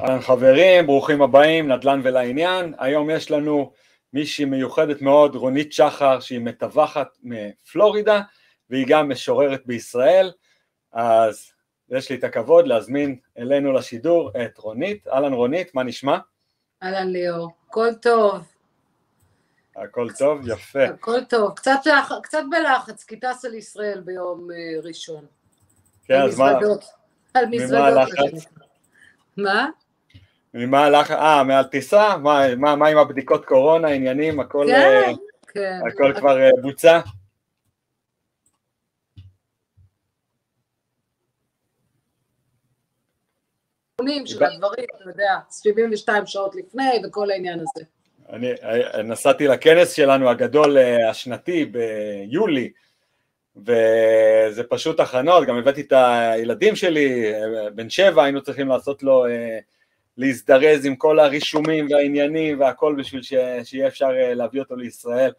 אהלן חברים, ברוכים הבאים, נדל"ן ולעניין. היום יש לנו מישהי מיוחדת מאוד, רונית שחר, שהיא מתווכת מפלורידה, והיא גם משוררת בישראל. אז יש לי את הכבוד להזמין אלינו לשידור את רונית. אהלן רונית, מה נשמע? אהלן ליאור, הכל טוב. הכל טוב, יפה. הכל טוב, קצת, לח... קצת בלחץ, כי טסה לישראל ביום uh, ראשון. כן, אז מה? על מזוודות. ממה הלחץ? מה? ממה הלחץ? אה, מעל טיסה? מה, מה, מה עם הבדיקות קורונה, עניינים, הכל, כן, אה, כן. הכל כבר אה, בוצע? של הדברים, אתה יודע, 72 שעות לפני וכל העניין הזה. אני אה, נסעתי לכנס שלנו הגדול אה, השנתי ביולי, וזה פשוט הכנות, גם הבאתי את הילדים שלי, אה, בן שבע, היינו צריכים לעשות לו, להזדרז עם כל הרישומים והעניינים והכל בשביל ש, שיהיה אפשר להביא אותו לישראל.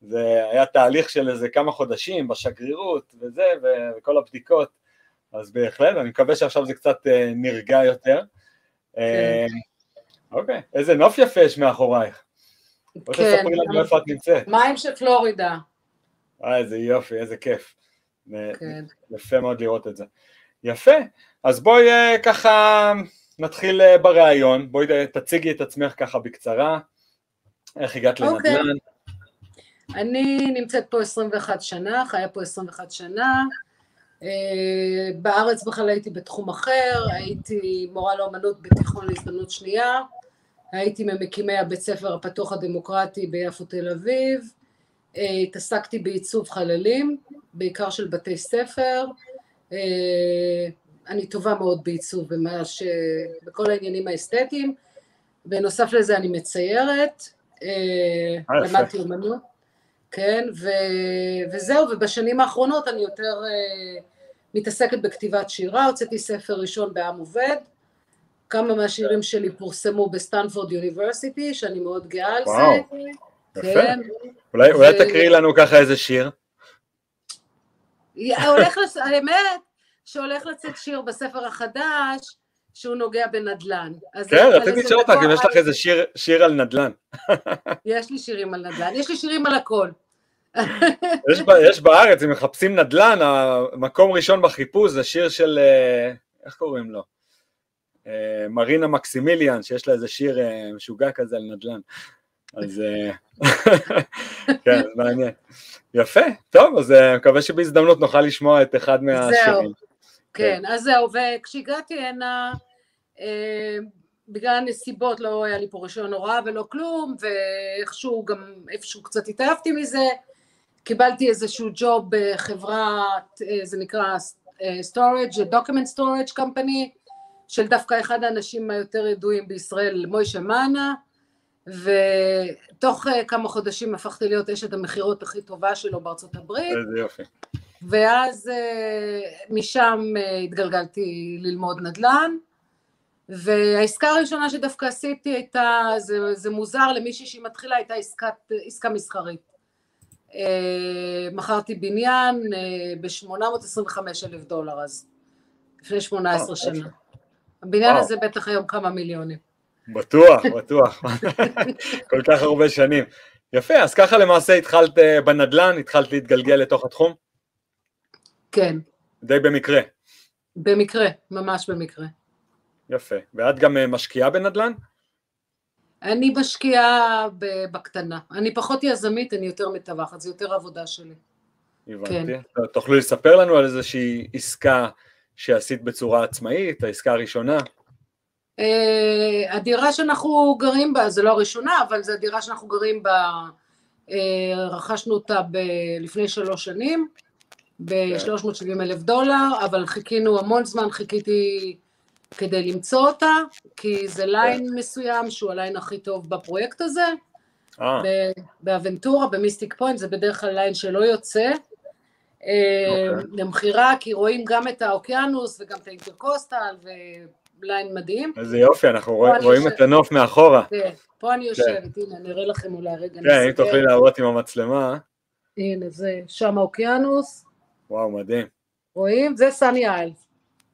זה היה תהליך של איזה כמה חודשים בשגרירות וזה, וכל הבדיקות, אז בהחלט, אני מקווה שעכשיו זה קצת נרגע יותר. כן. אוקיי, איזה נוף יפה יש מאחורייך. כן. תספרי לנו איפה את נמצאת. מים של פלורידה. אה, איזה יופי, איזה כיף. כן. יפה מאוד לראות את זה. יפה, אז בואי אה, ככה נתחיל אה, בריאיון, בואי אה, תציגי את עצמך ככה בקצרה, איך הגעת אוקיי. לנדל"ן. אני נמצאת פה 21 שנה, חיה פה 21 שנה. אה, בארץ בכלל הייתי בתחום אחר, הייתי מורה לאמנות בתיכון להזדמנות שנייה, הייתי ממקימי הבית ספר הפתוח הדמוקרטי ביפו תל אביב, התעסקתי בעיצוב חללים, בעיקר של בתי ספר, אני טובה מאוד בעיצוב ממש, בכל העניינים האסתטיים, בנוסף לזה אני מציירת, אה, אה. למדתי אומנות, כן, ו, וזהו, ובשנים האחרונות אני יותר אה, מתעסקת בכתיבת שירה, הוצאתי ספר ראשון בעם עובד, כמה מהשירים שלי פורסמו בסטנפורד University, שאני מאוד גאה על וואו, זה. יפה. כן. אולי אולי ו- תקריאי לנו ככה איזה שיר. הולך, האמת שהולך לצאת שיר בספר החדש, שהוא נוגע בנדל"ן. כן, רציתי לשאול אותך אם יש לך איזה שיר- שיר על נדל"ן. יש לי שירים על נדל"ן, יש לי שירים על הכל. יש יש בארץ, אם מחפשים נדל"ן, המקום ראשון בחיפוש זה שיר של, אה, איך קוראים לו? אה, מרינה מקסימיליאן, שיש לה איזה שיר אה, משוגע כזה על נדל"ן. אז כן, מעניין. יפה, טוב, אז מקווה שבהזדמנות נוכל לשמוע את אחד מהשירים. כן, אז זהו, וכשהגעתי הנה, אה, בגלל הנסיבות לא היה לי פה רישיון הוראה ולא כלום, ואיכשהו גם איפשהו קצת התעייפתי מזה, קיבלתי איזשהו ג'וב בחברת, אה, זה נקרא אה, storage, document storage company, של דווקא אחד האנשים היותר ידועים בישראל, מוישה מאנה, ותוך כמה חודשים הפכתי להיות אשת המכירות הכי טובה שלו בארצות הברית, איזה יופי. ואז אה, משם אה, התגלגלתי ללמוד נדל"ן, והעסקה הראשונה שדווקא עשיתי הייתה, זה, זה מוזר למישהי שהיא מתחילה, הייתה עסקת, עסקה מסחרית. אה, מכרתי בניין ב-825 אלף דולר אז, לפני 18 אה, שנה. הבניין. הזה בטח היום כמה מיליונים. בטוח, בטוח. כל כך הרבה שנים. יפה, אז ככה למעשה התחלת בנדל"ן, התחלת להתגלגל לתוך התחום? כן, די במקרה. במקרה, ממש במקרה. יפה. ואת גם אה, משקיעה בנדל"ן? אני משקיעה בקטנה. אני פחות יזמית, אני יותר מתווכת, זה יותר עבודה שלי. הבנתי. כן. תוכלי לספר לנו על איזושהי עסקה שעשית בצורה עצמאית, העסקה הראשונה? אה, הדירה שאנחנו גרים בה, זה לא הראשונה, אבל זו הדירה שאנחנו גרים בה, אה, רכשנו אותה ב- לפני שלוש שנים, ב-370 אלף דולר, אבל חיכינו המון זמן, חיכיתי כדי למצוא אותה, כי זה line מסוים שהוא ה line הכי טוב בפרויקט הזה, אה, ב- באבנטורה, במיסטיק פוינט, זה בדרך כלל line שלא יוצא. אה, אוקיי. למכירה, כי רואים גם את האוקיינוס וגם את ה Intracoastal, ו line מדהים. איזה יופי, אנחנו רואים- את הנוף מאחורה. כן, פה אני יושבת, הנה, אני אראה לכם אולי רגע. כן, אם. תוכלי להראות עם המצלמה. הנה, זה שם האוקיינוס, וואו, מדהים. רואים? זה סני אייל.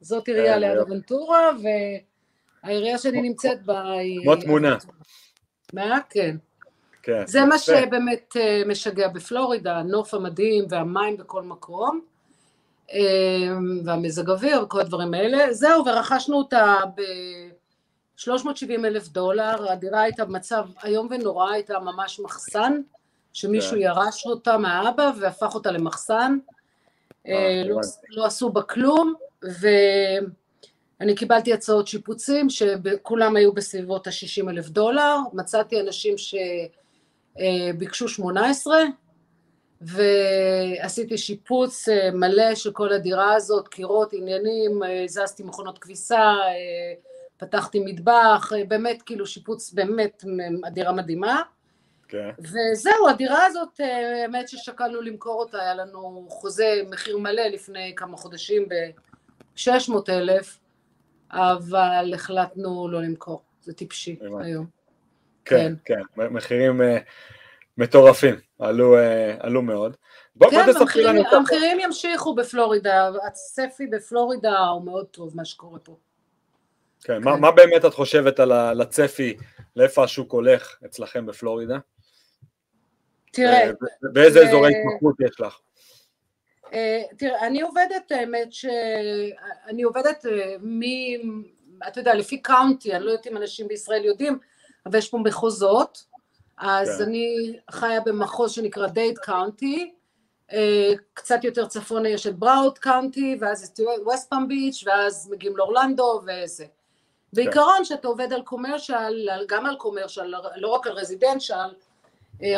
זאת עירייה כן, ליד. אבנטורה, העירייה שאני נמצאת בה היא... כמו תמונה. מה? כן. כן. זה מה. שבאמת אה, משגע בפלורידה, הנוף המדהים והמים בכל מקום, אה, והמזג אוויר וכל הדברים האלה. זהו, ורכשנו אותה ב-370 אלף דולר, הדירה הייתה במצב איום ונורא, הייתה ממש מחסן, שמישהו כן. ירש אותה מהאבא והפך אותה למחסן. אה, אה, לא. לא עשו בה כלום, ואני קיבלתי הצעות שיפוצים שכולם היו בסביבות ה-60 אלף דולר, מצאתי אנשים שביקשו 18 ועשיתי שיפוץ אה, מלא של כל הדירה הזאת, קירות, עניינים, אה, הזזתי מכונות כביסה, אה, פתחתי מטבח, אה, באמת כאילו שיפוץ באמת הדירה מדהימה. כן. וזהו, הדירה הזאת, אה, האמת ששקלנו למכור אותה, היה לנו חוזה מחיר מלא לפני כמה חודשים ב-600 אלף, אבל החלטנו לא למכור, זה טיפשי הבנתי. היום. כן, כן, מחירים אה, מטורפים, עלו, אה, עלו מאוד. בוא, בוא כן, תספרי המחירים, לנו קצת. המחירים ימשיכו בפלורידה, הצפי בפלורידה הוא מאוד טוב, מה שקורה פה. כן, מה, כן. מה באמת את חושבת על הצפי, לאיפה השוק הולך אצלכם בפלורידה? תראה, אה, ו- ואיזה זה- אזורי התמחות יש לך? אה, תראה, אני עובדת, האמת ש... אני עובדת אה, מ... אתה יודע, לפי county, אני לא יודעת אם אנשים בישראל יודעים, אבל יש פה מחוזות, אז כן. אני חיה במחוז שנקרא דייד County, אה, קצת יותר צפונה יש את ברווארד County, ואז יש ווסט פאם ביץ', ואז מגיעים לאורלנדו וזה. בעיקרון, כשאתה עובד על commercial, גם על commercial, לא רק על residential, אה,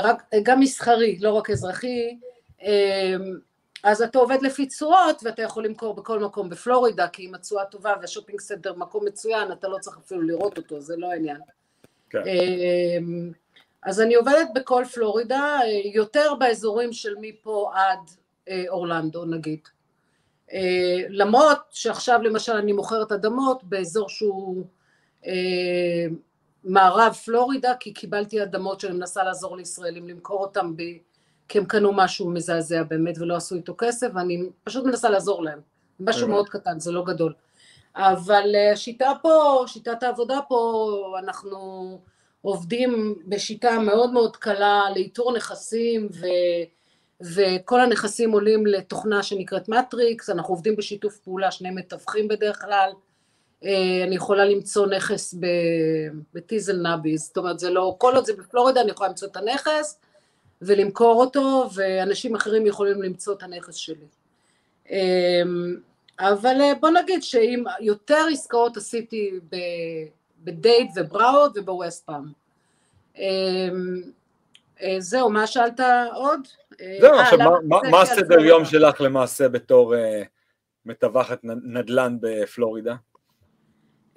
רק, גם מסחרי, לא רק אזרחי, אה, אז אתה עובד לפי תשואות ואתה יכול למכור בכל מקום בפלורידה כי אם התשואה טובה וה shopping center מקום מצוין אתה לא צריך אפילו לראות אותו זה לא העניין. כן. אז אני עובדת בכל פלורידה אה, יותר באזורים של מפה עד אה, אורלנדו נגיד. אה, למרות שעכשיו למשל אני מוכרת אדמות באזור שהוא אה, מערב פלורידה כי קיבלתי אדמות שאני מנסה לעזור לישראלים למכור אותם ב... כי הם קנו משהו מזעזע באמת ולא עשו איתו כסף ואני פשוט מנסה לעזור להם, משהו. מאוד קטן, זה לא גדול. אבל אה, השיטה פה, שיטת העבודה פה, אנחנו עובדים בשיטה מאוד מאוד קלה לאיתור נכסים ו... וכל הנכסים עולים לתוכנה שנקראת מטריקס, אנחנו עובדים בשיתוף פעולה, שני מתווכים בדרך כלל, אה, אני יכולה למצוא נכס בטיזל נאבי, זאת אומרת זה לא, כל עוד זה בפלורידה אני יכולה למצוא את הנכס ולמכור אותו ואנשים אחרים יכולים למצוא את הנכס שלי. אמ, אבל אה, בוא נגיד שאם יותר עסקאות עשיתי בדייט ובראוד ובווסט פאם. אמ, אה, זהו, מה שאלת עוד? אה, זהו, אה, עכשיו, מה- מה- מה הסדר? יום שלך למעשה בתור אה, מתווכת נ- נדל"ן בפלורידה?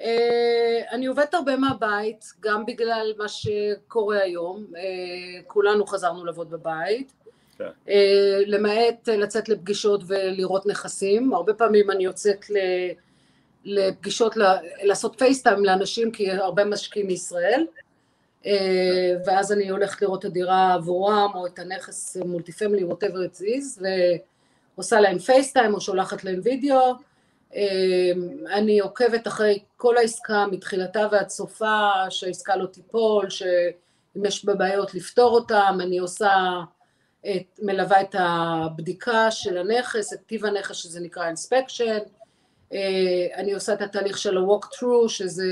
אה, אני עובדת הרבה מהבית, גם בגלל מה שקורה היום, אה, כולנו חזרנו לעבוד בבית, כן. אה, למעט לצאת לפגישות ולראות נכסים, הרבה פעמים אני יוצאת לפגישות, לעשות FaceTime לאנשים, כי הרבה משקיעים מישראל, ואז אני הולכת לראות את הדירה עבורם, או את הנכס multi family, whatever it is, ועושה להם FaceTime או שולחת להם וידאו, אני עוקבת אחרי כל העסקה מתחילתה ועד סופה, שהעסקה לא תיפול, שאם יש בה בעיות לפתור אותם, אני עושה, את, מלווה את הבדיקה של הנכס, את טיב הנכס שזה נקרא inspection, אני עושה את התהליך של ה-walk through, שזה,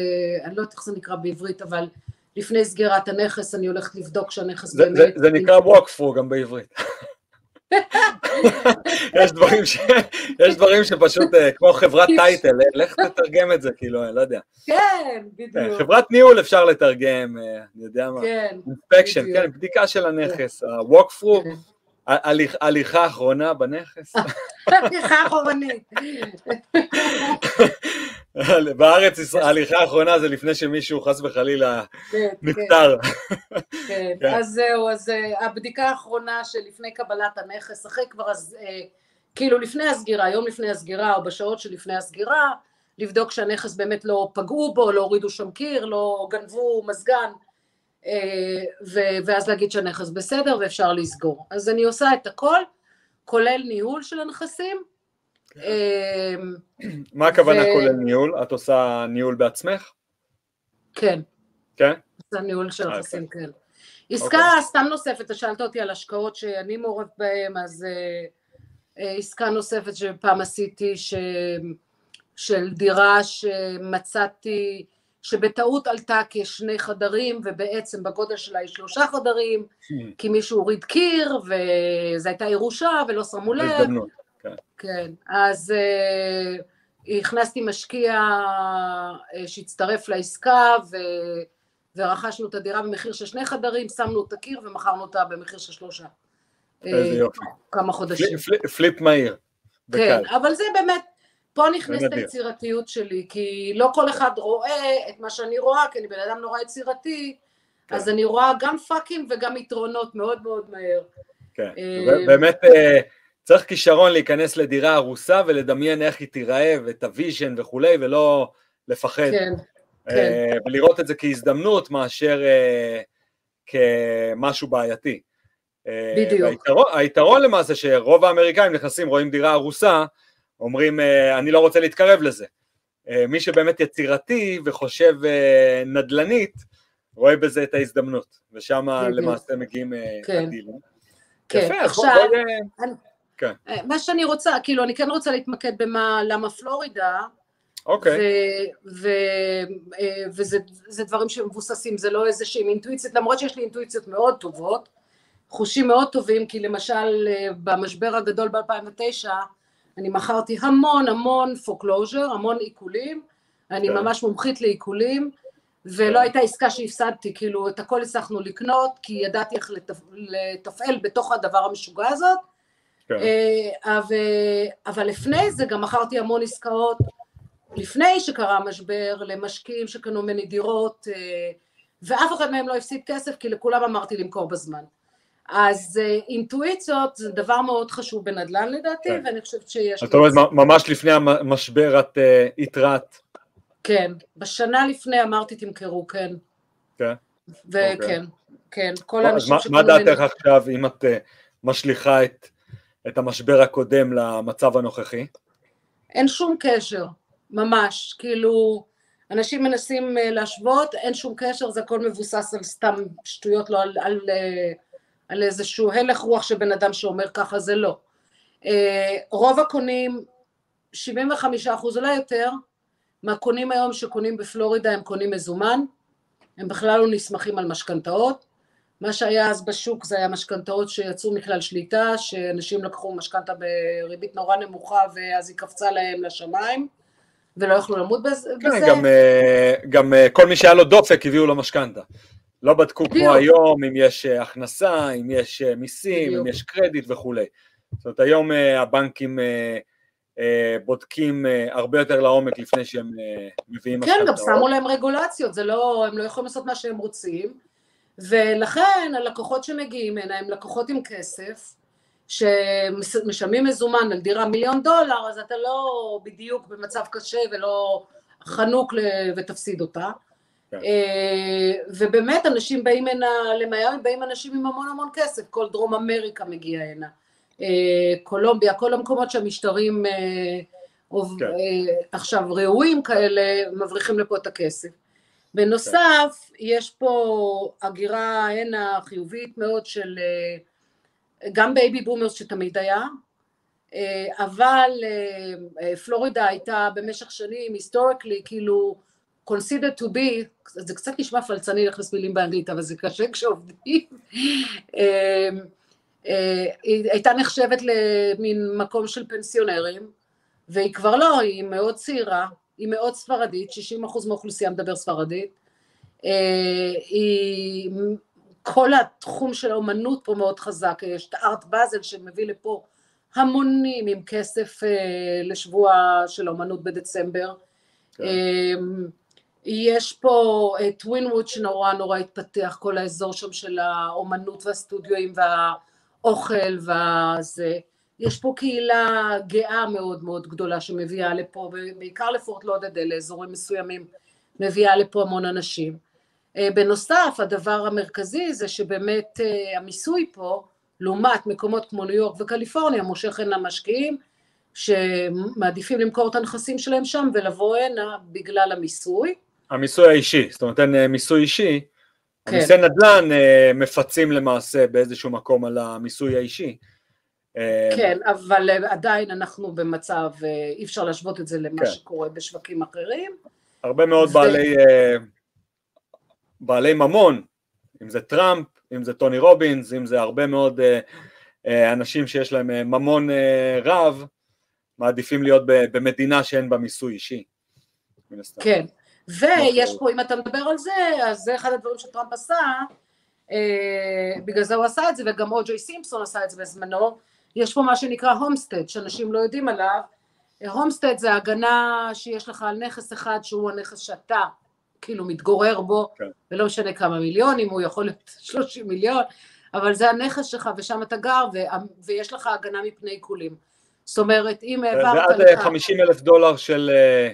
אני לא יודעת איך זה נקרא בעברית, אבל לפני סגירת הנכס אני הולכת לבדוק שהנכס זה- באמת... זה- זה נקרא walk through גם בעברית. יש דברים ש- יש דברים שפשוט אה, כמו חברת טייטל, אה, לך תתרגם את זה, כאילו, אני לא יודע. כן, כן, בדיוק. חברת ניהול אפשר לתרגם, אה, אני יודע מה. כן, אינספקשן, בדיוק. כן, בדיקה של הנכס, ה-walk through, כן. הליכה אחרונה בנכס. הליכה אחורנית. בארץ ההליכה האחרונה זה לפני שמישהו חס וחלילה כן, נפטר. כן, כן. אז זהו, אז אה, הבדיקה האחרונה שלפני קבלת הנכס, אחרי כבר, אה, כאילו לפני הסגירה, יום לפני הסגירה או בשעות שלפני הסגירה, לבדוק שהנכס באמת לא פגעו בו, לא הורידו שם קיר, לא גנבו מזגן, אה, ואז להגיד שהנכס בסדר ואפשר לסגור. אז אני עושה את הכל, כולל ניהול של הנכסים. אה, מה הכוונה כולל ניהול? את עושה ניהול בעצמך? כן. כן? זה הניהול של אה, נכסים, כן. אוקיי. עסקה סתם נוספת, אתה שאלת אותי על השקעות שאני מעורבת בהן, אז אה, אה, עסקה נוספת שפעם עשיתי. של דירה שמצאתי, שבטעות עלתה כשני חדרים, ובעצם בגודל שלה היא שלושה חדרים, כי מישהו הוריד קיר, וזו הייתה ירושה, ולא שמו לב. כן. כן, אז uh, הכנסתי משקיע uh, שהצטרף לעסקה ו, ורכשנו את הדירה במחיר של שני חדרים, שמנו את הקיר ומכרנו אותה במחיר של שלושה. איזה אה, יופי. כמה חודשים. flip- flip- flip מהיר. כן, בקל. אבל זה באמת, פה נכנסת. היצירתיות שלי, כי לא כל אחד רואה את מה שאני רואה, כי אני בן אדם נורא יצירתי, כן. אז אני רואה גם fuckים וגם יתרונות מאוד מאוד מהר. כן. אה, באמת אה, צריך כישרון להיכנס לדירה הרוסה ולדמיין איך היא תיראה ואת ה vision וכולי, ולא לפחד. כן, אה, ולראות את זה כהזדמנות מאשר אה, כמשהו בעייתי. אה, בדיוק. והיתרון, היתרון למעשה שרוב האמריקאים נכנסים, רואים דירה הרוסה, אומרים אני לא רוצה להתקרב לזה. מי שבאמת יצירתי וחושב נדל"נית, רואה בזה את ההזדמנות, ושם. למעשה מגיעים כן. הדילים. כן. יפה, אז בוא- עכשיו, בוא, אה, אה, מה שאני רוצה, כאילו, אני כן רוצה להתמקד במה, למה פלורידה, אוקיי, אה, וזה זה דברים שמבוססים, זה לא איזה שהם אינטואיציות, למרות שיש לי אינטואיציות מאוד טובות, חושים מאוד טובים, כי למשל אה, במשבר הגדול ב-2009, אני מכרתי המון המון foreclosure, המון עיקולים, אני כן. ממש מומחית לעיקולים, ולא כן. הייתה עסקה שהפסדתי, כאילו את הכל הצלחנו לקנות, כי ידעתי איך לתפ... לתפעל בתוך הדבר המשוגע הזאת, כן. אה, אבל, אבל לפני זה גם מכרתי המון עסקאות, לפני שקרה המשבר, למשקיעים שקנו ממני דירות, אה, ואף אחד מהם לא הפסיד כסף, כי לכולם אמרתי למכור בזמן. אז אה, אינטואיציות זה דבר מאוד חשוב בנדל"ן לדעתי, כן. ואני חושבת שיש... זאת אומרת, ממש לפני המשבר את אה, התרעת, כן, בשנה לפני אמרתי תמכרו, כן. כן? וכן, כן, כל אז האנשים מה- שקנו מה ממני... דעתך עכשיו אם את אה, משליכה את, את המשבר הקודם למצב הנוכחי? אין שום קשר, ממש, כאילו, אנשים מנסים אה, להשוות, אין שום קשר, זה הכל מבוסס על סתם שטויות, לא על, על, אה, על איזשהו הלך רוח של בן אדם שאומר ככה, זה לא. אה, רוב הקונים, 75 אחוז אולי יותר, מהקונים היום שקונים בפלורידה הם קונים מזומן, הם בכלל לא נסמכים על משכנתאות, מה שהיה אז בשוק זה היה משכנתאות שיצאו מכלל שליטה, שאנשים לקחו משכנתה בריבית נורא נמוכה ואז היא קפצה להם לשמיים ולא יכלו למות בזה. כן, גם, אה, גם אה, כל מי שהיה לו דופק הביאו לו משכנתה. לא בדקו בדיוק. כמו היום אם יש אה, הכנסה, אם יש מיסים, בדיוק. אם יש קרדיט וכולי. זאת אומרת, היום הבנקים בודקים הרבה יותר לעומק לפני שהם מביאים כן, משכנתאות. גם שמו להם רגולציות, זה לא, הם לא יכולים לעשות מה שהם רוצים, ולכן הלקוחות שמגיעים הנה הם לקוחות עם כסף, שמשלמים מזומן על דירה מיליון דולר, אז אתה לא בדיוק במצב קשה ולא חנוק ותפסיד אותה. כן. אה, ובאמת אנשים באים הנה למיאמי, באים אנשים עם המון המון כסף, כל דרום אמריקה מגיע הנה, אה, קולומביה, כל המקומות שהמשטרים אה, כן. עכשיו ראויים כאלה, מבריחים לפה את הכסף. בנוסף, יש פה הגירה הנה חיובית מאוד של אה, גם baby boomers שתמיד היה, אה, אבל אה, פלורידה הייתה במשך שנים, היסטוריקלי, כאילו, considered to be, זה קצת נשמע פלצני להכניס מילים באנגלית, אבל זה קשה כשעובדים, היא הייתה נחשבת למין מקום של פנסיונרים, והיא כבר לא, היא מאוד צעירה, היא מאוד ספרדית, 60% מהאוכלוסייה מדבר ספרדית, אה, היא, כל התחום של האומנות פה מאוד חזק, יש את הארט באזל שמביא לפה המונים עם כסף אה, לשבוע של האומנות בדצמבר. כן. אה, יש פה את ווינווד שנורא נורא התפתח, כל האזור שם של האומנות והסטודיואים והאוכל והזה. יש פה קהילה גאה מאוד מאוד גדולה שמביאה לפה, בעיקר לפורט לודדל, לאזורים מסוימים, מביאה לפה המון אנשים. אה, בנוסף, הדבר המרכזי זה שבאמת אה, המיסוי פה, לעומת מקומות כמו ניו יורק וקליפורניה, מושך הנה משקיעים שמעדיפים למכור את הנכסים שלהם שם ולבוא הנה בגלל המיסוי. המיסוי האישי, זאת אומרת אין מיסוי אישי, כן. המיסי נדל"ן מפצים למעשה באיזשהו מקום על המיסוי האישי. כן, אבל עדיין אנחנו במצב, אי אפשר להשוות את זה למה כן. שקורה בשווקים אחרים. הרבה מאוד ו- בעלי, אה, בעלי ממון, אם זה טראמפ, אם זה טוני רובינס, אם זה הרבה מאוד אה, אה, אנשים שיש להם אה, ממון אה, רב, מעדיפים להיות במדינה שאין בה מיסוי אישי. כן, ויש. פה, אם אתה מדבר על זה, אז זה אחד הדברים שטראמפ עשה, אה, בגלל זה הוא עשה את זה, וגם או.ג'יי סימפסון עשה את זה בזמנו, יש פה מה שנקרא הומסטד, שאנשים לא יודעים עליו, הומסטד זה הגנה שיש לך על נכס אחד שהוא הנכס שאתה כאילו מתגורר בו, כן. ולא משנה כמה מיליונים, הוא יכול להיות 30 מיליון, אבל זה הנכס שלך ושם אתה גר, ו- ויש לך הגנה מפני עיקולים. זאת אומרת, אם זה העברת עד אה, 50 אלף דולר של אה,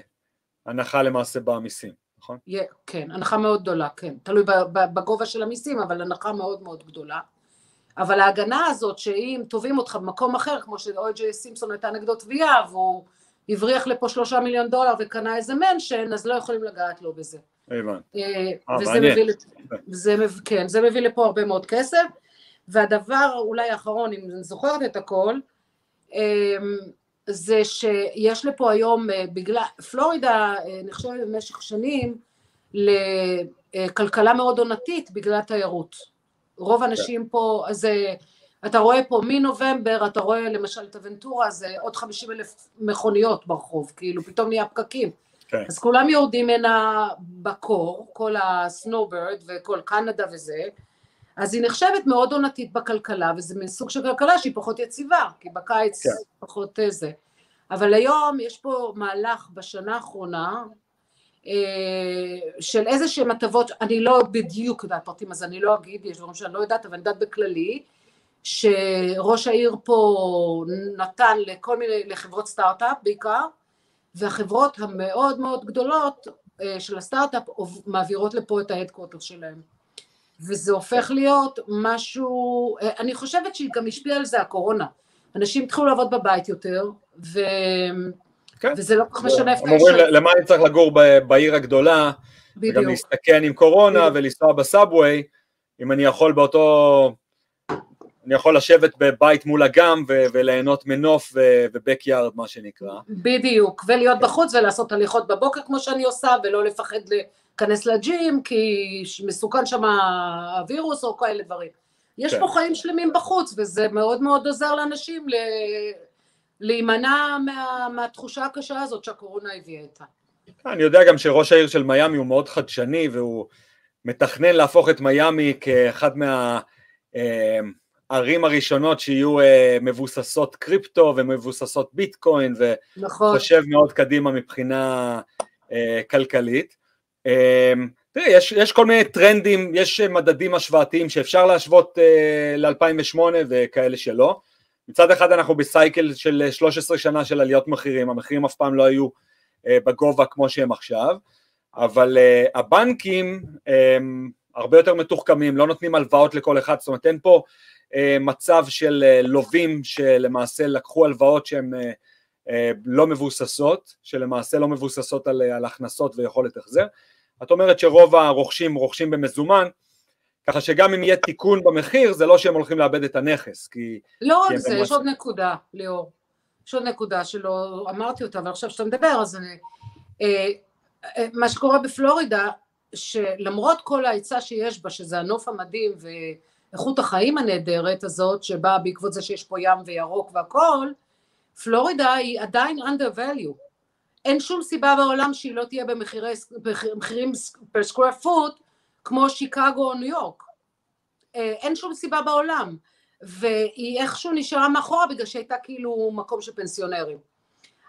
הנחה למעשה במיסים, נכון? יה- כן, הנחה מאוד גדולה, כן. תלוי בגובה של המיסים, אבל הנחה מאוד מאוד גדולה. אבל ההגנה הזאת, שאם תובעים אותך במקום אחר, כמו שאו.ג'יי סימפסון הייתה נגדו תביעה, והוא הבריח לפה שלושה מיליון דולר וקנה איזה מנשן, אז לא יכולים לגעת לו בזה. הבנתי. אה, אה, וזה. מביא, זה, כן, זה מביא לפה הרבה מאוד כסף. והדבר אולי האחרון, אם אני זוכרת את הכל, אה, זה שיש לפה היום, אה, בגלל, פלורידה נחשבת במשך שנים לכלכלה מאוד עונתית בגלל התיירות. רוב האנשים פה, אז אתה רואה פה מנובמבר, אתה רואה למשל את הוונטורה, זה עוד 50 אלף מכוניות ברחוב, כאילו פתאום נהיה פקקים. כן. אז כולם יורדים הנה בקור, כל הסנוברד וכל קנדה וזה, אז היא נחשבת מאוד עונתית בכלכלה, וזה מין סוג של כלכלה שהיא פחות יציבה, כי בקיץ כן. פחות אה, זה. אבל היום יש פה מהלך בשנה האחרונה, של איזה שהם הטבות, אני לא בדיוק יודעת פרטים אז אני לא אגיד, יש דברים שאני לא יודעת, אבל אני יודעת בכללי, שראש העיר פה נתן לכל מיני, לחברות סטארט-אפ בעיקר, והחברות המאוד מאוד גדולות אה, של הסטארט-אפ מעבירות לפה את ה headquarter שלהם. וזה הופך להיות משהו, אה, אני חושבת שהיא גם השפיעה על זה הקורונה. אנשים התחילו לעבוד בבית יותר, ו... כן. וזה לא כל כך משנה איפה אומרים אתה יושב. למה אני צריך לגור בעיר הגדולה, וגם בדיוק. להסתכן עם קורונה בדיוק. ולנסוע ב subway, אם אני יכול באותו, אני יכול לשבת בבית מול אגם ו- וליהנות מנוף ובקיארד מה שנקרא. בדיוק, ולהיות כן. בחוץ ולעשות הליכות בבוקר כמו שאני עושה, ולא לפחד להיכנס לג'ים, כי מסוכן שם הווירוס או כאלה דברים. יש כן. פה חיים שלמים בחוץ, וזה מאוד מאוד עוזר לאנשים ל... להימנע מה... מהתחושה הקשה הזאת שהקורונה הביאה איתה. אני יודע גם שראש העיר של מיאמי הוא מאוד חדשני והוא מתכנן להפוך את מיאמי כאחד מהערים הראשונות שיהיו אה, מבוססות קריפטו ומבוססות ביטקוין נכון, וחושב מאוד קדימה מבחינה אה, כלכלית. אה, תראי, יש, יש כל מיני טרנדים, יש מדדים השוואתיים שאפשר להשוות אה, ל-2008 וכאלה שלא. מצד אחד אנחנו בסייקל של 13 שנה של עליות מחירים, המחירים אף פעם לא היו אה, בגובה כמו שהם עכשיו, אבל אה, הבנקים הרבה יותר מתוחכמים, לא נותנים הלוואות לכל אחד, זאת אומרת אין פה אה, מצב של לווים שלמעשה לקחו הלוואות שהן לא מבוססות, שלמעשה לא מבוססות על, על הכנסות ויכולת החזר. את אומרת שרוב הרוכשים רוכשים במזומן, ככה שגם אם יהיה תיקון במחיר, זה לא שהם הולכים לאבד את הנכס, כי... לא רק זה, יש עוד נקודה, ליאור. יש עוד נקודה שלא אמרתי אותה, אבל עכשיו שאתה מדבר, אז אני... אה, אה, מה שקורה בפלורידה, שלמרות כל ההיצע שיש בה, שזה הנוף המדהים ואיכות החיים הנהדרת הזאת, שבאה בעקבות זה שיש פה ים וירוק והכל, פלורידה היא עדיין under value. אין שום סיבה בעולם שהיא לא תהיה במחירי, במחירים per square foot כמו שיקגו או ניו יורק. אה, אין שום סיבה בעולם. והיא איכשהו נשארה מאחורה בגלל שהייתה כאילו מקום של פנסיונרים.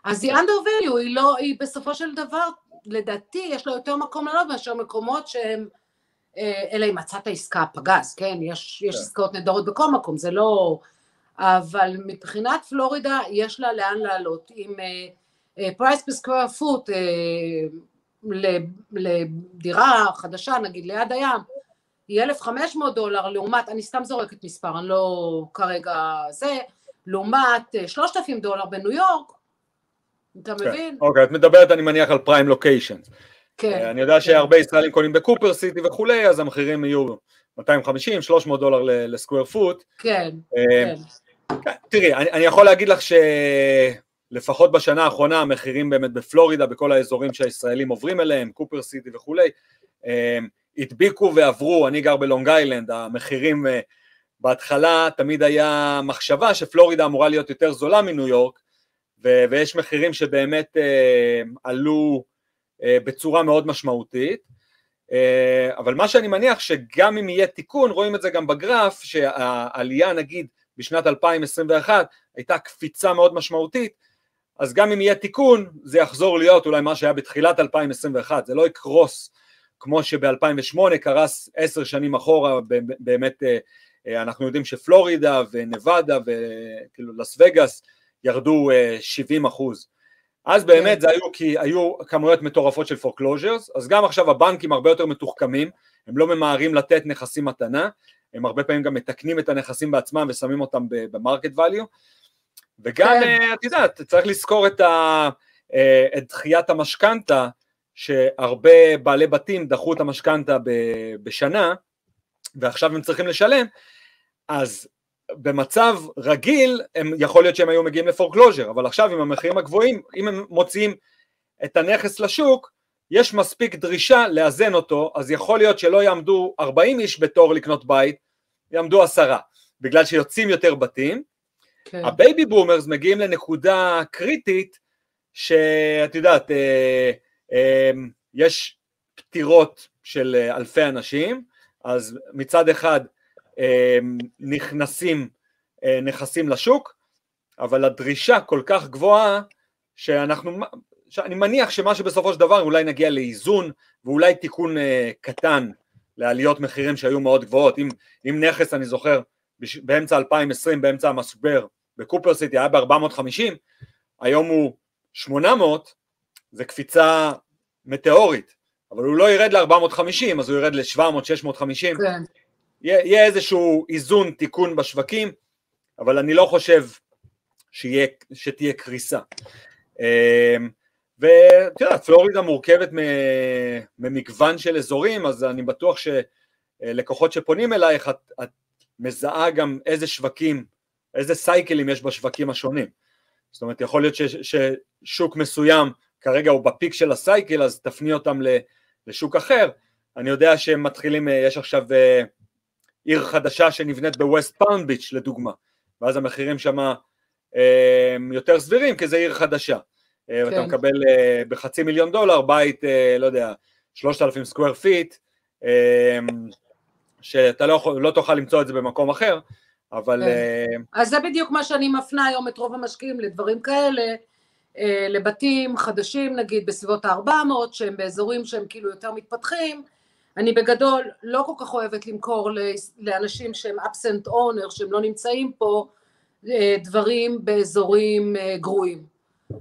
אז היא under value, היא לא, היא בסופו של דבר, לדעתי יש לה יותר מקום לעלות מאשר מקומות שהם, אה, אלא אם מצאת עסקה פגז, כן? יש, יש כן. עסקאות נהדרות בכל מקום, זה לא... אבל מבחינת פלורידה יש לה לאן לעלות. עם פרייס בסקוויר פוט לדירה חדשה, נגיד ליד הים, היא 1,500 דולר לעומת, אני סתם זורקת מספר, אני לא כרגע זה, לעומת אה, 3,000 דולר בניו יורק, אתה מבין? אוקיי, את מדברת אני מניח על פריים לוקיישן. כן. אני יודע כן. שהרבה ישראלים קונים בקופר סיטי וכולי, אז המחירים יהיו 250, 300 דולר לסקוויר פוט. כן, אה, כן. כן, תראי, אני, אני יכול להגיד לך שלפחות בשנה האחרונה המחירים באמת בפלורידה, בכל האזורים שהישראלים עוברים אליהם, קופר סיטי וכולי, אה, הדביקו ועברו, אני גר בלונג איילנד, המחירים אה, בהתחלה תמיד היה מחשבה שפלורידה אמורה להיות יותר זולה מניו יורק, ו- ויש מחירים שבאמת אה, עלו אה, בצורה מאוד משמעותית, אה, אבל מה שאני מניח שגם אם יהיה תיקון, רואים את זה גם בגרף, שהעלייה נגיד בשנת 2021 הייתה קפיצה מאוד משמעותית, אז גם אם יהיה תיקון, זה יחזור להיות אולי מה שהיה בתחילת 2021, זה לא יקרוס כמו שב-2008 קרס עשר שנים אחורה, באמת אה, אה, אנחנו יודעים שפלורידה ונבדה וכאילו לס וגאס ירדו 70 אחוז. אז באמת כן. זה היו כי היו כמויות מטורפות של foreclosures, אז גם עכשיו הבנקים הרבה יותר מתוחכמים, הם לא ממהרים לתת נכסים מתנה, הם הרבה פעמים גם מתקנים את הנכסים בעצמם ושמים אותם במרקט value, וגם, כן. אה, את יודעת, צריך לזכור את, ה, אה, את דחיית המשכנתה, שהרבה בעלי בתים דחו את המשכנתה בשנה, ועכשיו הם צריכים לשלם, אז במצב רגיל, הם, יכול להיות שהם היו מגיעים לפורקלוז'ר, אבל עכשיו עם המחירים הגבוהים, אם הם מוציאים את הנכס לשוק, יש מספיק דרישה לאזן אותו, אז יכול להיות שלא יעמדו 40 איש בתור לקנות בית, יעמדו עשרה, בגלל שיוצאים יותר בתים. כן. ה baby boomers מגיעים לנקודה קריטית, שאת יודעת, אה, אה, יש פטירות של אה, אלפי אנשים, אז מצד אחד אה, נכנסים אה, נכסים לשוק, אבל הדרישה כל כך גבוהה, שאנחנו, שאני מניח שמה שבסופו של דבר אולי נגיע לאיזון ואולי תיקון אה, קטן לעליות מחירים שהיו מאוד גבוהות, אם, אם נכס אני זוכר באמצע 2020, באמצע המשבר בקופר סיטי היה ב-450, היום הוא 800, זה קפיצה מטאורית, אבל הוא לא ירד ל-450, אז הוא ירד ל-700, 650, כן. יהיה, יהיה איזשהו איזון, תיקון בשווקים, אבל אני לא חושב שיהיה, שתהיה קריסה. אמ, ואת יודעת, פלורידה מורכבת ממגוון של אזורים, אז אני בטוח שלקוחות שפונים אלייך, את, את מזהה גם איזה שווקים, איזה סייקלים יש בשווקים השונים. זאת אומרת, יכול להיות ש, ששוק מסוים כרגע הוא בפיק של הסייקל, אז תפני אותם לשוק אחר. אני יודע שהם מתחילים, יש עכשיו עיר חדשה שנבנית בווסט פאלם ביץ' לדוגמה, ואז המחירים שם יותר סבירים כי זה עיר חדשה. כן. ואתה מקבל בחצי מיליון דולר בית, לא יודע, 3,000 square feet, שאתה לא, לא תוכל למצוא את זה במקום אחר, אבל... כן. אז זה בדיוק מה שאני מפנה היום את רוב המשקיעים לדברים כאלה, לבתים חדשים נגיד בסביבות ה-400 שהם באזורים שהם כאילו יותר מתפתחים, אני בגדול לא כל כך אוהבת למכור לאנשים שהם absent owner, שהם לא נמצאים פה, דברים באזורים גרועים.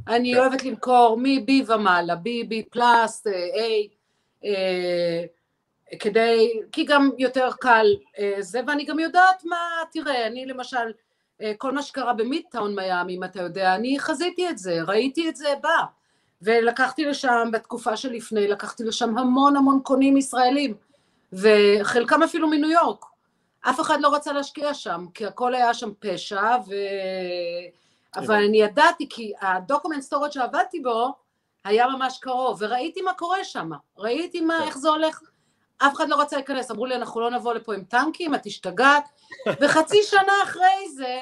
אני כן. אוהבת למכור מ-B ומעלה, B, B פלאס, A, כדי, כי גם יותר קל זה, ואני גם יודעת מה, תראה, אני למשל, כל מה שקרה במידטאון מיאמי, אם אתה יודע, אני חזיתי את זה, ראיתי את זה בא, ולקחתי לשם, בתקופה שלפני, לקחתי לשם המון המון קונים ישראלים, וחלקם אפילו מניו יורק. אף אחד לא רצה להשקיע שם, כי הכל היה שם פשע, ו... אבל אני ידעתי, כי ה document storage שעבדתי בו, היה ממש קרוב, וראיתי מה קורה שם, ראיתי מה, איך זה הולך, אף אחד לא רצה להיכנס, אמרו לי, אנחנו לא נבוא לפה עם טנקים, את השתגעת, וחצי שנה אחרי זה,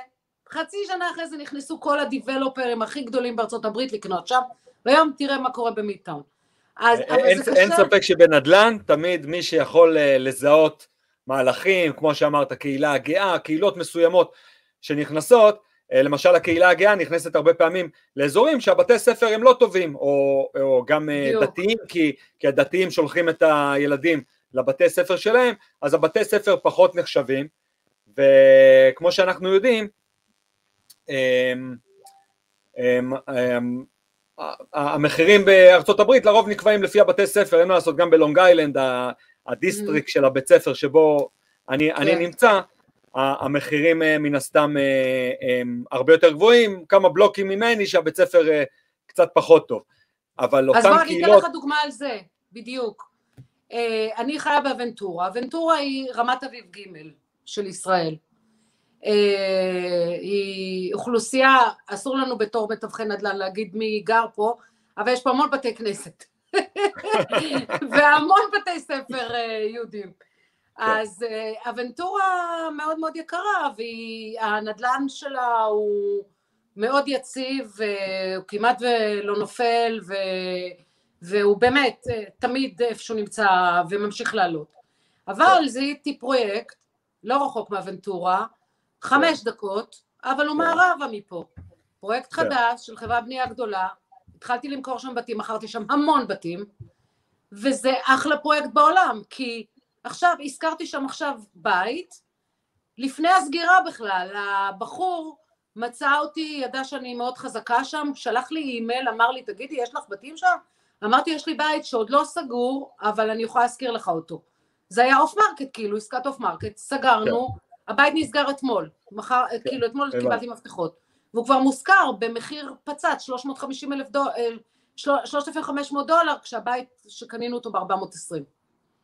חצי שנה אחרי זה נכנסו כל הדיבלופרים הכי גדולים בארצות הברית לקנות שם, והיום תראה מה קורה במידטאון. אז, אין, אין ספק שבנדל"ן תמיד מי שיכול לזהות מהלכים, כמו שאמרת, קהילה הגאה, קהילות מסוימות שנכנסות, למשל הקהילה הגאה נכנסת הרבה פעמים לאזורים שהבתי ספר הם לא טובים, או, או גם דיוק. דתיים, כי, כי הדתיים שולחים את הילדים לבתי ספר שלהם, אז הבתי ספר פחות נחשבים, וכמו שאנחנו יודעים, הם, הם, הם, המחירים בארצות הברית לרוב נקבעים לפי הבתי ספר, אין מה לעשות, גם בלונג איילנד, ה district של הבית ספר שבו אני, אני נמצא, המחירים מן הסתם הם הרבה יותר גבוהים, כמה בלוקים ממני שהבית ספר קצת פחות טוב, אבל אותן קהילות... אז בוא אני אתן לך דוגמה על זה, בדיוק. אה, אני חיה באבנטורה, אבנטורה היא רמת אביב ג' של ישראל. אה, היא אוכלוסייה, אסור לנו בתור מתווכי נדל"ן להגיד מי גר פה, אבל יש פה המון בתי כנסת. והמון בתי ספר אה, יהודים. כן. אז אבנטורה מאוד מאוד יקרה, והנדל"ן שלה הוא מאוד יציב, הוא כמעט ולא נופל, ו... והוא באמת תמיד איפשהו נמצא וממשיך לעלות. אבל כן. זיהיתי פרויקט, לא רחוק מאבנטורה, חמש כן. דקות, אבל הוא מערבה מפה. פרויקט חדש של חברת בנייה גדולה, התחלתי למכור שם בתים, מכרתי שם המון בתים, וזה אחלה פרויקט בעולם, כי עכשיו, הזכרתי שם עכשיו בית, לפני הסגירה בכלל, הבחור מצא אותי, ידע שאני מאוד חזקה שם, שלח לי אימייל, אמר לי, תגידי, יש לך בתים שם? אמרתי, יש לי בית שעוד לא סגור, אבל אני יכולה להזכיר לך אותו. זה היה off market, כאילו, עסקת off market, סגרנו, כן. הבית נסגר אתמול, מחר, כן. כאילו, אתמול קיבלתי מפתחות, והוא כבר מושכר במחיר פצץ, 350 אלף דולר, 3,500 דולר, כשהבית שקנינו אותו ב-420.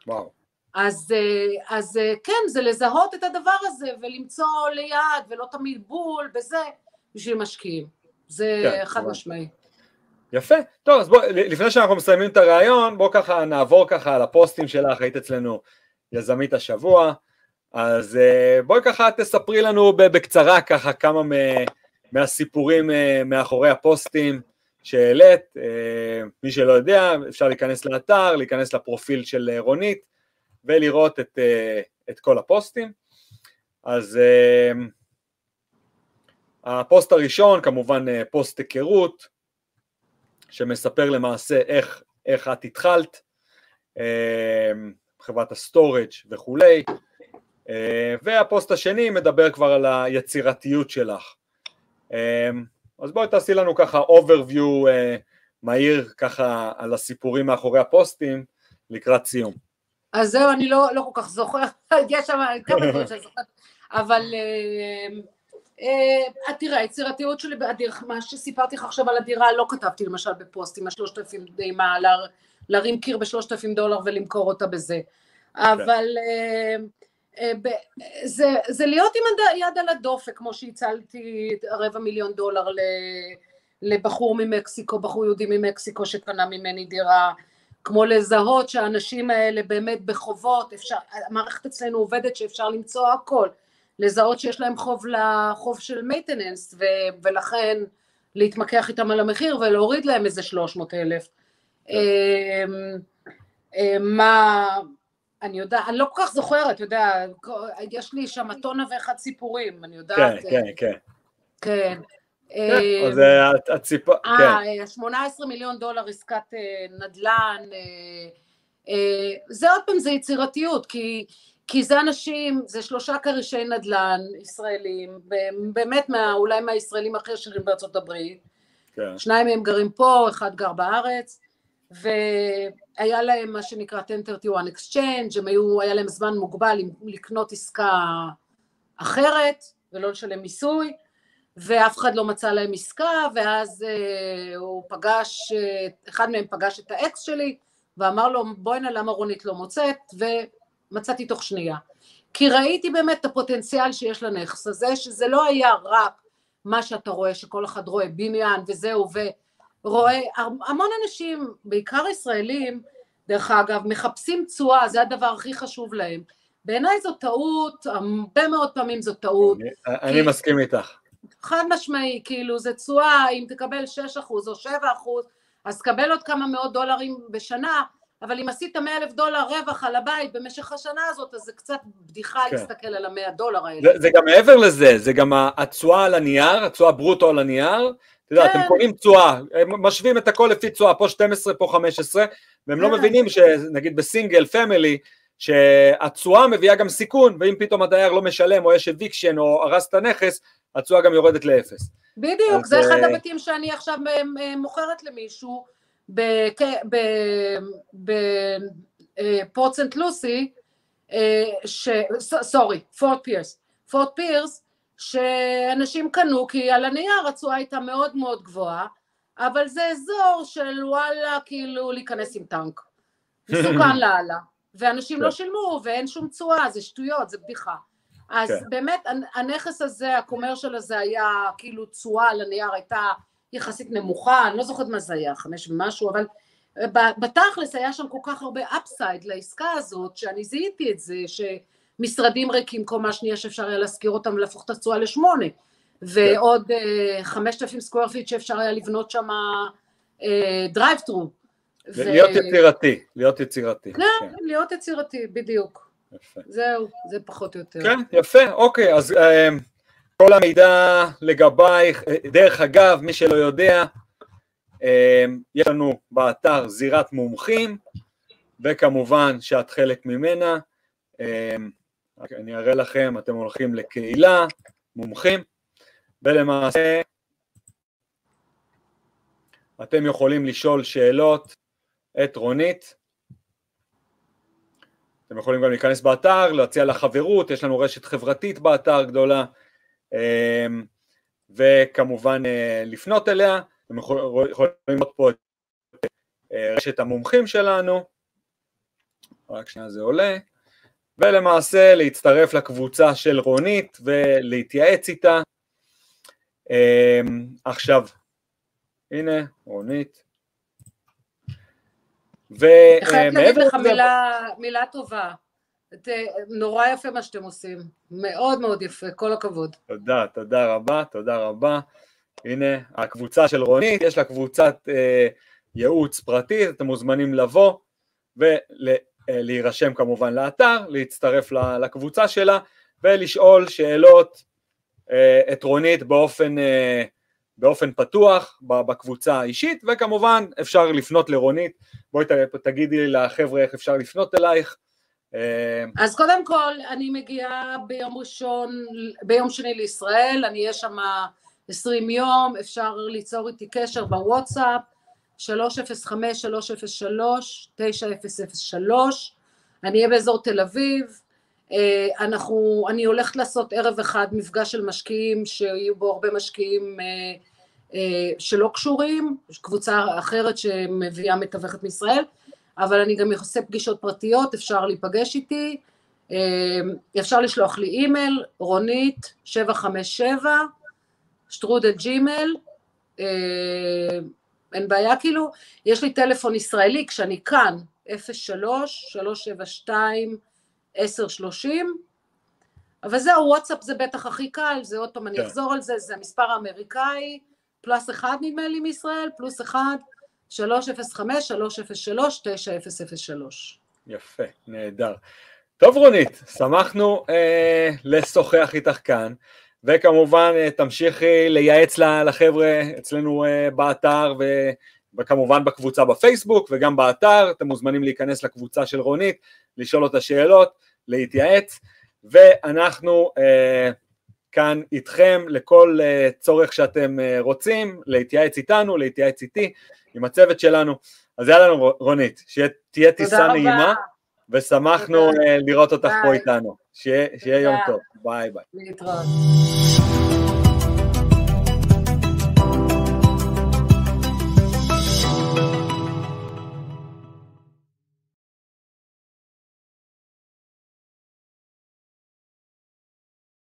וואו. אז, אה, אז אה, כן, זה לזהות את הדבר הזה ולמצוא ליד ולא תמיד בול וזה בשביל משקיעים. זה כן, חד משמעי. יפה. טוב, אז בואי, לפני שאנחנו מסיימים את הראיון, בואו ככה נעבור ככה על הפוסטים שלך, היית אצלנו יזמית השבוע, אז אה, בואי ככה תספרי לנו בקצרה ככה כמה מהסיפורים מאחורי הפוסטים שהעלית, מי שלא יודע, אפשר להיכנס לאתר, להיכנס לפרופיל של רונית, ולראות את, אה, את כל הפוסטים. אז אה, הפוסט הראשון כמובן אה, פוסט היכרות, שמספר למעשה איך, איך את התחלת, חברת ה storage וכולי, והפוסט השני מדבר כבר על היצירתיות שלך. אז בואי תעשי לנו ככה overview מהיר ככה על הסיפורים מאחורי הפוסטים לקראת סיום. אז זהו, אני לא, לא כל כך זוכרת, יש שם כמה דברים שאני זוכרת, אבל אה, אה, תראה, היצירתיות שלי, מה שסיפרתי לך עכשיו על הדירה, לא כתבתי למשל בפוסט עם השלושת אלפים, עם ה... להרים קיר בשלושת אלפים דולר ולמכור אותה בזה, כן. אבל אה, זה, זה להיות עם היד על הדופק, כמו שהצלתי רבע מיליון דולר לבחור ממקסיקו, בחור יהודי ממקסיקו שקנה ממני דירה, כמו לזהות שהאנשים האלה באמת בחובות, אפשר, המערכת אצלנו עובדת שאפשר למצוא הכל, לזהות שיש להם חוב לחוב של מייטננס ולכן להתמקח איתם על המחיר ולהוריד להם איזה שלוש מאות אלף. אמ, אמ, מה, אני יודע, אני לא כל כך זוכרת, אתה יודע, יש לי שם טונה ואחד סיפורים, אני יודעת. כן, כן, כן. כן. כן, אז אה, הציפ... אה, 18 כן. מיליון דולר עסקת אה, נדל"ן, זה עוד פעם, זה יצירתיות, כי, כי זה אנשים, זה שלושה כרישי נדל"ן ישראלים, באמת מה, אולי מהישראלים הכי עשירים בארצות הברית, כן. שניים מהם גרים פה, אחד גר בארץ, והיה להם מה שנקרא 1031 exchange, הם היו, היה להם זמן מוגבל לקנות עסקה אחרת ולא לשלם מיסוי, ואף אחד לא מצא להם עסקה, ואז אה, הוא פגש, אה, אחד מהם פגש את האקס שלי, ואמר לו בואי נא למה רונית לא מוצאת, ומצאתי תוך שנייה. כי ראיתי באמת את הפוטנציאל שיש לנכס הזה, שזה לא היה רק מה שאתה רואה, שכל אחד רואה בניין וזהו, ורואה, המון אנשים, בעיקר ישראלים, דרך אגב, מחפשים תשואה, זה הדבר הכי חשוב להם. בעיניי זו טעות, הרבה מאוד פעמים זו טעות. אני, כי... אני מסכים איתך. חד משמעי, כאילו זה תשואה, אם תקבל 6% או 7%, אז תקבל עוד כמה מאות דולרים בשנה, אבל אם עשית 100 אלף דולר רווח על הבית במשך השנה הזאת, אז זה קצת בדיחה כן. להסתכל על המאה דולר האלה. זה, זה גם מעבר לזה, זה גם התשואה על הנייר, התשואה ברוטו על הנייר, אתה יודע, כן. אתם קוראים תשואה, משווים את הכל לפי תשואה, פה 12, פה 15, והם לא כן. לא מבינים שנגיד ב single family, שהתשואה מביאה גם סיכון, ואם פתאום הדייר לא משלם או יש eviction או הרס את הנכס, התשואה גם יורדת לאפס. בדיוק, זה אחד אה, הבתים שאני עכשיו אה, אה, מוכרת למישהו בפורט סנט לוסי, sorry, פורט פירס, פורט פירס, שאנשים קנו כי על הנייר התשואה הייתה מאוד מאוד גבוהה, אבל זה אזור של וואלה כאילו להיכנס עם טנק. מסוכן לאללה. ואנשים לא כן. שילמו ואין שום תשואה, זה שטויות, זה בדיחה. אז כן. באמת הנכס הזה, ה commercial הזה היה כאילו תשואה על הנייר הייתה יחסית נמוכה, אני לא זוכרת מה זה היה, חמש ומשהו, אבל בתכלס היה שם כל כך הרבה upside לעסקה הזאת, שאני זיהיתי את זה, שמשרדים ריקים קומה שנייה שאפשר היה להשכיר אותם ולהפוך את התשואה לשמונה, ועוד אה, חמשת אלפים square feet שאפשר היה לבנות שם drive through. להיות יצירתי, להיות יצירתי. כן, כן, להיות יצירתי, בדיוק. יפה. זהו, זה פחות או יותר. כן, יפה, אוקיי, אז אה, כל המידע לגבייך, דרך אגב, מי שלא יודע, אמ, יש לנו באתר זירת מומחים, וכמובן שאת חלק ממנה. אמ, אני אראה לכם, אתם הולכים לקהילה, מומחים, ולמעשה אתם יכולים לשאול שאלות את רונית. אתם יכולים גם להיכנס באתר, להציע לה חברות, יש לנו רשת חברתית באתר גדולה, וכמובן אה, לפנות אליה. אתם יכולים לראות פה את אה, רשת המומחים שלנו, רק שנייה זה עולה, ולמעשה להצטרף לקבוצה של רונית ולהתייעץ איתה. אמ, עכשיו, הנה, רונית. ומעבר... חייבת להגיד לך מילה, מילה טובה. נורא יפה מה שאתם עושים, מאוד מאוד יפה, כל הכבוד. תודה, תודה רבה, תודה רבה. הנה הקבוצה של רונית, יש לה קבוצת אה, ייעוץ פרטית, אתם מוזמנים לבוא ולהירשם כמובן לאתר, להצטרף לקבוצה שלה ולשאול שאלות אה, את רונית באופן, אה, באופן פתוח בקבוצה האישית וכמובן אפשר לפנות לרונית, בואי תגידי לחבר'ה איך אפשר לפנות אלייך אה, אז קודם כל אני מגיעה ביום ראשון, ביום שני לישראל, אני אהיה שם 20 יום, אפשר ליצור איתי קשר בוואטסאפ, 305-303-9003, אני אהיה באזור תל אביב, אה, אנחנו, אני הולכת לעשות ערב אחד מפגש של משקיעים, שיהיו בו הרבה משקיעים אה, אה, שלא קשורים, קבוצה אחרת שמביאה מתווכת מישראל, אבל אני גם עושה פגישות פרטיות, אפשר להיפגש איתי, אפשר לשלוח לי אימייל, רונית 757 שטרודל ג'ימל, אה, אין בעיה כאילו, יש לי טלפון ישראלי כשאני כאן, 03-372-1030, אבל זהו, וואטסאפ זה בטח הכי קל, זה עוד פעם, אני כן. אחזור על זה, זה המספר האמריקאי, פלוס אחד נדמה לי מישראל, פלוס אחד, 305-303-9003. יפה, נהדר. טוב רונית, שמחנו אה, לשוחח איתך כאן. וכמובן אה, תמשיכי לייעץ לחבר'ה אצלנו אה, באתר וכמובן בקבוצה בפייסבוק וגם באתר, אתם מוזמנים להיכנס לקבוצה של רונית, לשאול אותה שאלות, להתייעץ, ואנחנו אה, כאן איתכם לכל אה, צורך שאתם אה, רוצים, להתייעץ איתנו, להתייעץ איתי, עם הצוות שלנו. אז יאללה רונית, שתהיה טיסה נעימה, ושמחנו תודה. לראות אותך ביי. פה איתנו. שיהיה, שיהיה יום טוב, ביי ביי. להתראות.